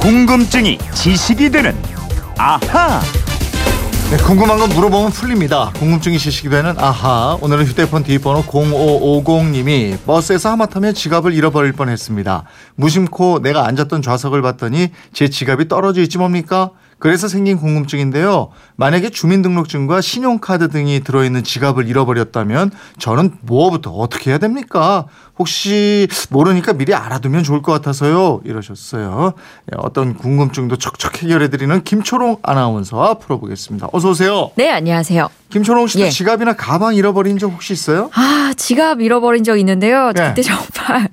궁금증이 지식이 되는 아하. 네, 궁금한 건 물어보면 풀립니다. 궁금증이 지식이 되는 아하. 오늘은 휴대폰 뒷번호 0550님이 버스에서 하마터면 지갑을 잃어버릴 뻔했습니다. 무심코 내가 앉았던 좌석을 봤더니 제 지갑이 떨어져 있지 뭡니까? 그래서 생긴 궁금증인데요. 만약에 주민등록증과 신용카드 등이 들어있는 지갑을 잃어버렸다면 저는 뭐부터 어떻게 해야 됩니까? 혹시 모르니까 미리 알아두면 좋을 것 같아서요. 이러셨어요. 네, 어떤 궁금증도 척척 해결해드리는 김초롱 아나운서와 풀어보겠습니다. 어서 오세요. 네, 안녕하세요. 김초롱 씨도 예. 지갑이나 가방 잃어버린 적 혹시 있어요? 아, 지갑 잃어버린 적 있는데요. 네. 그때 정말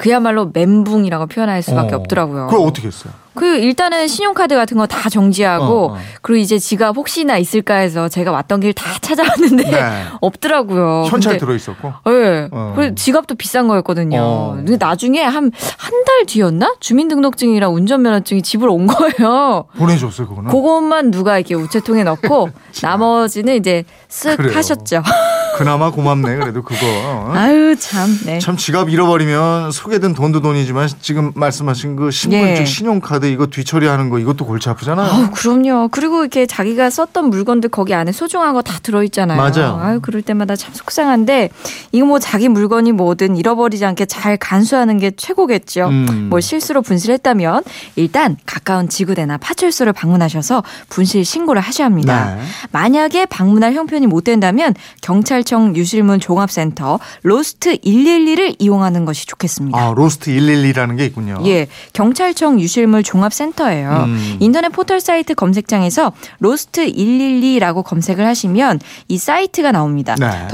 그야말로 멘붕이라고 표현할 수밖에 어. 없더라고요. 그걸 어떻게 했어요? 그 일단은 신용카드 같은 거 다 정지하고 어, 어. 그리고 이제 지갑 혹시나 있을까 해서 제가 왔던 길 다 찾아왔는데 네. 없더라고요. 현찰 근데 들어 있었고. 네. 어. 그리고 지갑도 비싼 거였거든요. 어. 근데 나중에 한 한 달 뒤였나? 주민등록증이랑 운전면허증이 집으로 온 거예요. 보내줬어요, 그거는. 그것만 누가 이렇게 우체통에 넣고 나머지는 이제 쓱 그래요. 하셨죠. 그나마 고맙네, 그래도 그거. 어? 아유 참. 네. 참 지갑 잃어버리면 든 돈도 돈이지만 지금 말씀하신 그 신분증, 예. 신용카드 이거 뒤처리하는 거 이것도 골치 아프잖아요. 아우 그럼요. 그리고 이렇게 자기가 썼던 물건들 거기 안에 소중한 거 다 들어있잖아요. 맞아요. 아유 그럴 때마다 참 속상한데 이거 뭐 자기 물건이 뭐든 잃어버리지 않게 잘 간수하는 게 최고겠죠. 음. 뭐 실수로 분실했다면 일단 가까운 지구대나 파출소를 방문하셔서 분실 신고를 하셔야 합니다. 네. 만약에 방문할 형편이 못 된다면 경찰청 유실물 종합센터 Lost 112를 이용하는 것이 좋겠습니다. 아, Lost 112라는 게 있군요. 예, 경찰청 유실물 종합센터예요. 음. 인터넷 포털 사이트 검색창에서 Lost 112라고 검색을 하시면 이 사이트가 나옵니다. 네.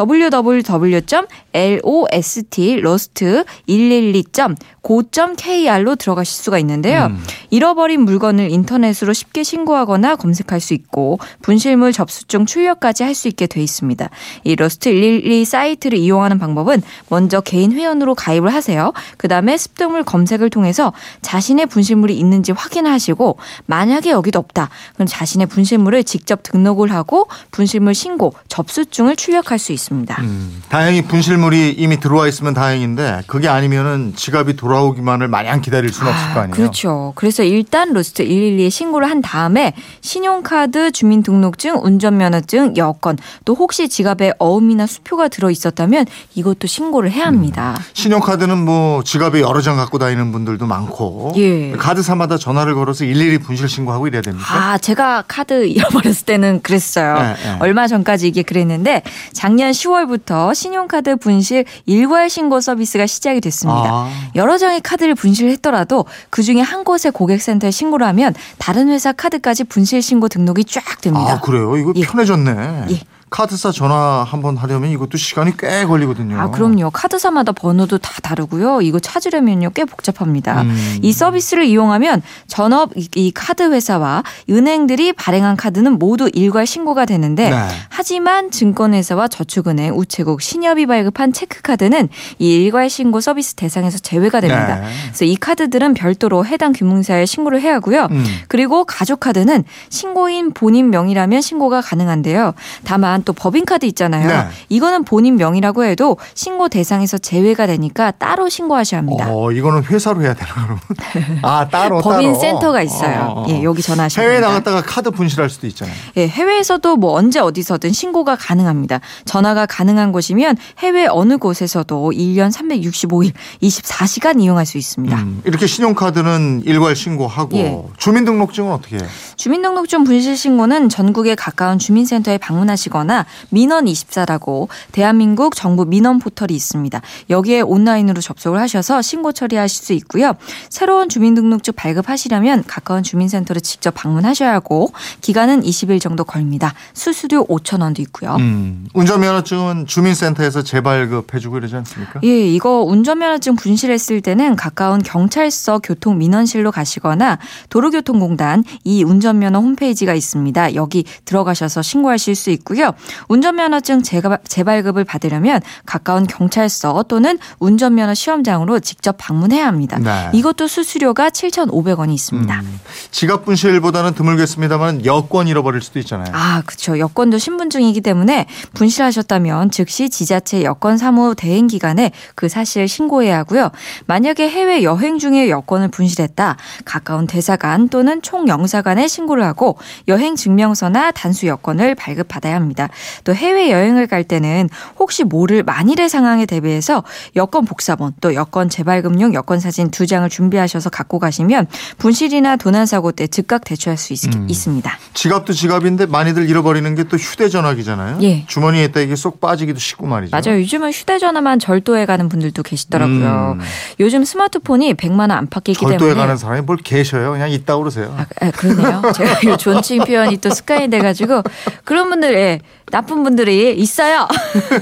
www.lost112.go.kr로 들어가실 수가 있는데요. 음. 잃어버린 물건을 인터넷으로 쉽게 신고하거나 검색할 수 있고 분실물 접수증 출력까지 할 수 있게 돼 있습니다. 이 Lost 112 사이트를 이용하는 방법은 먼저 개인 회원으로 가입을 하세요. 그 다음에 습득물 검색을 통해서 자신의 분실물이 있는지 확인하시고 만약에 여기도 없다. 그럼 자신의 분실물을 직접 등록을 하고 분실물 신고 접수증을 출력할 수 있습니다. 음, 다행히 분실물이 이미 들어와 있으면 다행인데 그게 아니면은 지갑이 돌아오기만을 마냥 기다릴 수는 없을 거 아니에요. 그렇죠. 그래서 일단 로스트 112에 신고를 한 다음에 신용카드, 주민등록증, 운전면허증, 여권 또 혹시 지갑에 어음이 나 수표가 들어 있었다면 이것도 신고를 해야 합니다. 신용카드는 뭐 지갑에 여러 장 갖고 다니는 분들도 많고 예. 카드사마다 전화를 걸어서 일일이 분실 신고하고 이래야 됩니까? 아, 제가 카드 잃어버렸을 때는 그랬어요. 네, 네. 얼마 전까지 이게 그랬는데 작년 10월부터 신용카드 분실 일괄 신고 서비스가 시작이 됐습니다. 아. 여러 장의 카드를 분실했더라도 그 중에 한 곳의 고객센터에 신고를 하면 다른 회사 카드까지 분실 신고 등록이 쫙 됩니다. 아, 그래요? 이거 예. 편해졌네. 예. 카드사 전화 한번 하려면 이것도 시간이 꽤 걸리거든요. 아, 그럼요. 카드사마다 번호도 다 다르고요. 이거 찾으려면요, 꽤 복잡합니다. 음. 이 서비스를 이용하면 전업 이- 이 카드 회사와 은행들이 발행한 카드는 모두 일괄 신고가 되는데 네. 하지만 증권회사와 저축은행, 우체국, 신협이 발급한 체크카드는 이 일괄 신고 서비스 대상에서 제외가 됩니다. 네. 그래서 이 카드들은 별도로 해당 규명사에 신고를 해야 하고요. 음. 그리고 가족 카드는 신고인 본인 명의라면 신고가 가능한데요. 다만 또 법인카드 있잖아요. 네. 이거는 본인 명의라고 해도 신고 대상에서 제외가 되니까 따로 신고하셔야 합니다. 어, 이거는 회사로 해야 되나 그러면? 아, 따로 법인 따로. 센터가 있어요. 어, 어, 어. 예, 여기 전화하시면 해외. 나갔다가 카드 분실할 수도 있잖아요. 예, 해외에서도 뭐 언제 어디서든 신고가 가능합니다. 전화가 가능한 곳이면 해외 어느 곳에서도 1년 365일 24시간 이용할 수 있습니다. 음, 이렇게 신용카드는 일괄 신고하고 예. 주민등록증은 어떻게 해요? 주민등록증 분실 신고는 전국에 가까운 주민센터에 방문하시거나 민원24라고 대한민국 정부 민원 포털이 있습니다. 여기에 온라인으로 접속을 하셔서 신고 처리하실 수 있고요. 새로운 주민등록증 발급하시려면 가까운 주민센터를 직접 방문하셔야 하고 기간은 20일 정도 걸립니다. 수수료 5천 원도 있고요. 음, 운전면허증은 주민센터에서 재발급해주고 이러지 않습니까? 예, 이거 운전면허증 분실했을 때는 가까운 경찰서 교통민원실로 가시거나 도로교통공단 이 운전 면허 홈페이지가 있습니다. 여기 들어가셔서 신고하실 수 있고요. 운전면허증 재발급을 받으려면 가까운 경찰서 또는 운전면허 시험장으로 직접 방문해야 합니다. 네. 이것도 수수료가 7,500원이 있습니다. 음, 지갑 분실보다는 드물겠습니다만 여권 잃어버릴 수도 있잖아요. 아, 그렇죠. 여권도 신분증이기 때문에 분실하셨다면 즉시 지자체 여권 사무 대행 기관에 그 사실 신고해야 하고요. 만약에 해외 여행 중에 여권을 분실했다. 가까운 대사관 또는 총영사관에 신고를 하고 여행 증명서나 단수 여권을 발급받아야 합니다. 또 해외 여행을 갈 때는 혹시 모를 만일의 상황에 대비해서 여권 복사본 또 여권 재발급용 여권 사진 두 장을 준비하셔서 갖고 가시면 분실이나 도난 사고 때 즉각 대처할 수 있, 음. 습니다 지갑도 지갑인데 많이들 잃어버리는 게 또 휴대전화기잖아요. 예. 주머니에 있다 이게 쏙 빠지기도 쉽고 말이죠. 맞아요. 요즘은 휴대전화만 절도해 가는 분들도 계시더라고요. 음. 요즘 스마트폰이 100만 원 안팎이기 때문에 절도해 가는 사람이 뭘 계셔요. 그냥 있다 그러세요. 아, 아 그러네요. 제가 존칭 표현이 또 습관이 돼가지고 그런 분들 예, 나쁜 분들이 있어요.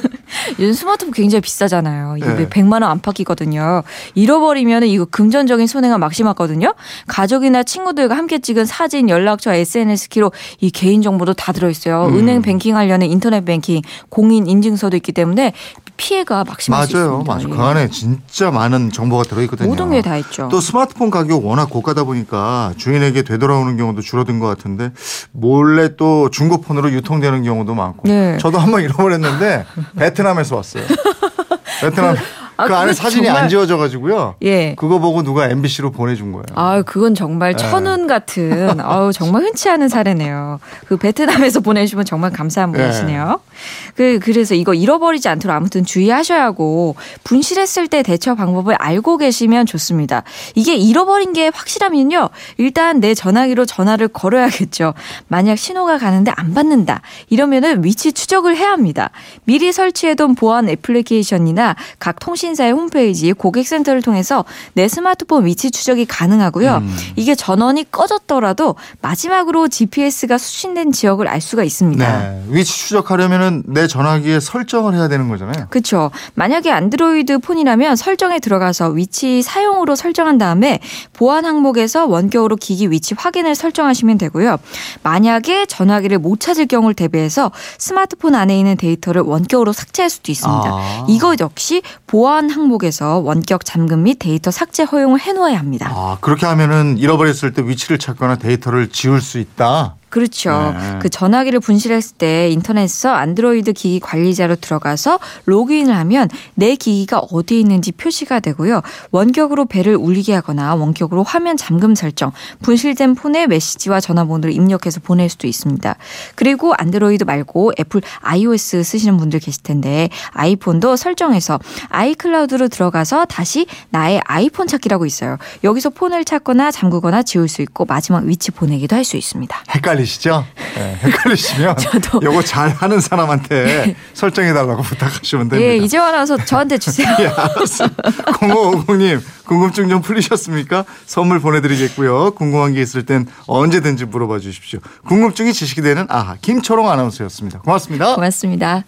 요즘 스마트폰 굉장히 비싸잖아요. 이게 네. 100만 원 안팎이거든요. 잃어버리면 이거 금전적인 손해가 막심하거든요. 가족이나 친구들과 함께 찍은 사진, 연락처, SNS 기록 이 개인 정보도 다 들어 있어요. 음. 은행 뱅킹 하려는 인터넷 뱅킹, 공인 인증서도 있기 때문에 피해가 막심할 맞아요, 맞아요. 그 안에 진짜 많은 정보가 들어있거든요. 모든 게 다 있죠. 또 스마트폰 가격 워낙 고가다 보니까 주인에게 되돌아오는 경우도 줄어든 것 같은데 몰래 또 중고폰으로 유통되는 경우도 많고. 네. 저도 한번 잃어버렸는데 베트남에서 왔어요. 베트남. 그 아, 그 안에 사진이 정말... 안 지워져 가지고요. 예. 그거 보고 누가 MBC로 보내준 거예요. 아, 그건 정말 예. 천운 같은, 아우 정말 흔치 않은 사례네요. 그 베트남에서 보내주면 정말 감사한 예. 분이시네요. 예. 그 그래서 이거 잃어버리지 않도록 아무튼 주의하셔야 하고 분실했을 때 대처 방법을 알고 계시면 좋습니다. 이게 잃어버린 게 확실하면요. 일단 내 전화기로 전화를 걸어야겠죠. 만약 신호가 가는데 안 받는다. 이러면은 위치 추적을 해야 합니다. 미리 설치해둔 보안 애플리케이션이나 각 통신 통신사의 홈페이지 고객센터를 통해서 내 스마트폰 위치 추적이 가능하고요. 음. 이게 전원이 꺼졌더라도 마지막으로 GPS가 수신된 지역을 알 수가 있습니다. 네. 위치 추적하려면 내 전화기에 설정을 해야 되는 거잖아요. 그렇죠. 만약에 안드로이드 폰이라면 설정에 들어가서 위치 사용으로 설정한 다음에 보안 항목에서 원격으로 기기 위치 확인을 설정하시면 되고요. 만약에 전화기를 못 찾을 경우를 대비해서 스마트폰 안에 있는 데이터를 원격으로 삭제할 수도 있습니다. 아. 이거 역시 보안 보안 항목에서 원격 잠금 및 데이터 삭제 허용을 해놓아야 합니다. 아, 그렇게 하면은 잃어버렸을 때 위치를 찾거나 데이터를 지울 수 있다. 그렇죠. 네. 그 전화기를 분실했을 때 인터넷에서 안드로이드 기기 관리자로 들어가서 로그인을 하면 내 기기가 어디에 있는지 표시가 되고요. 원격으로 벨을 울리게 하거나 원격으로 화면 잠금 설정, 분실된 폰에 메시지와 전화번호를 입력해서 보낼 수도 있습니다. 그리고 안드로이드 말고 애플 iOS 쓰시는 분들 계실 텐데 아이폰도 설정해서 아이클라우드로 들어가서 다시 나의 아이폰 찾기라고 있어요. 여기서 폰을 찾거나 잠그거나 지울 수 있고 마지막 위치 보내기도 할 수 있습니다. 헷갈리 헷갈리시죠? 네, 헷갈리시면 저도 요거 잘 하는 사람한테 네. 설정해 달라고 부탁하시면 됩니다. 예, 이제 와서 저한테 주세요. 예, 알았어. 0550님 궁금증 좀 풀리셨습니까? 선물 보내드리겠고요. 궁금한 게 있을 땐 언제든지 물어봐 주십시오. 궁금증이 지식이 되는 아하 김초롱 아나운서였습니다. 고맙습니다. 고맙습니다.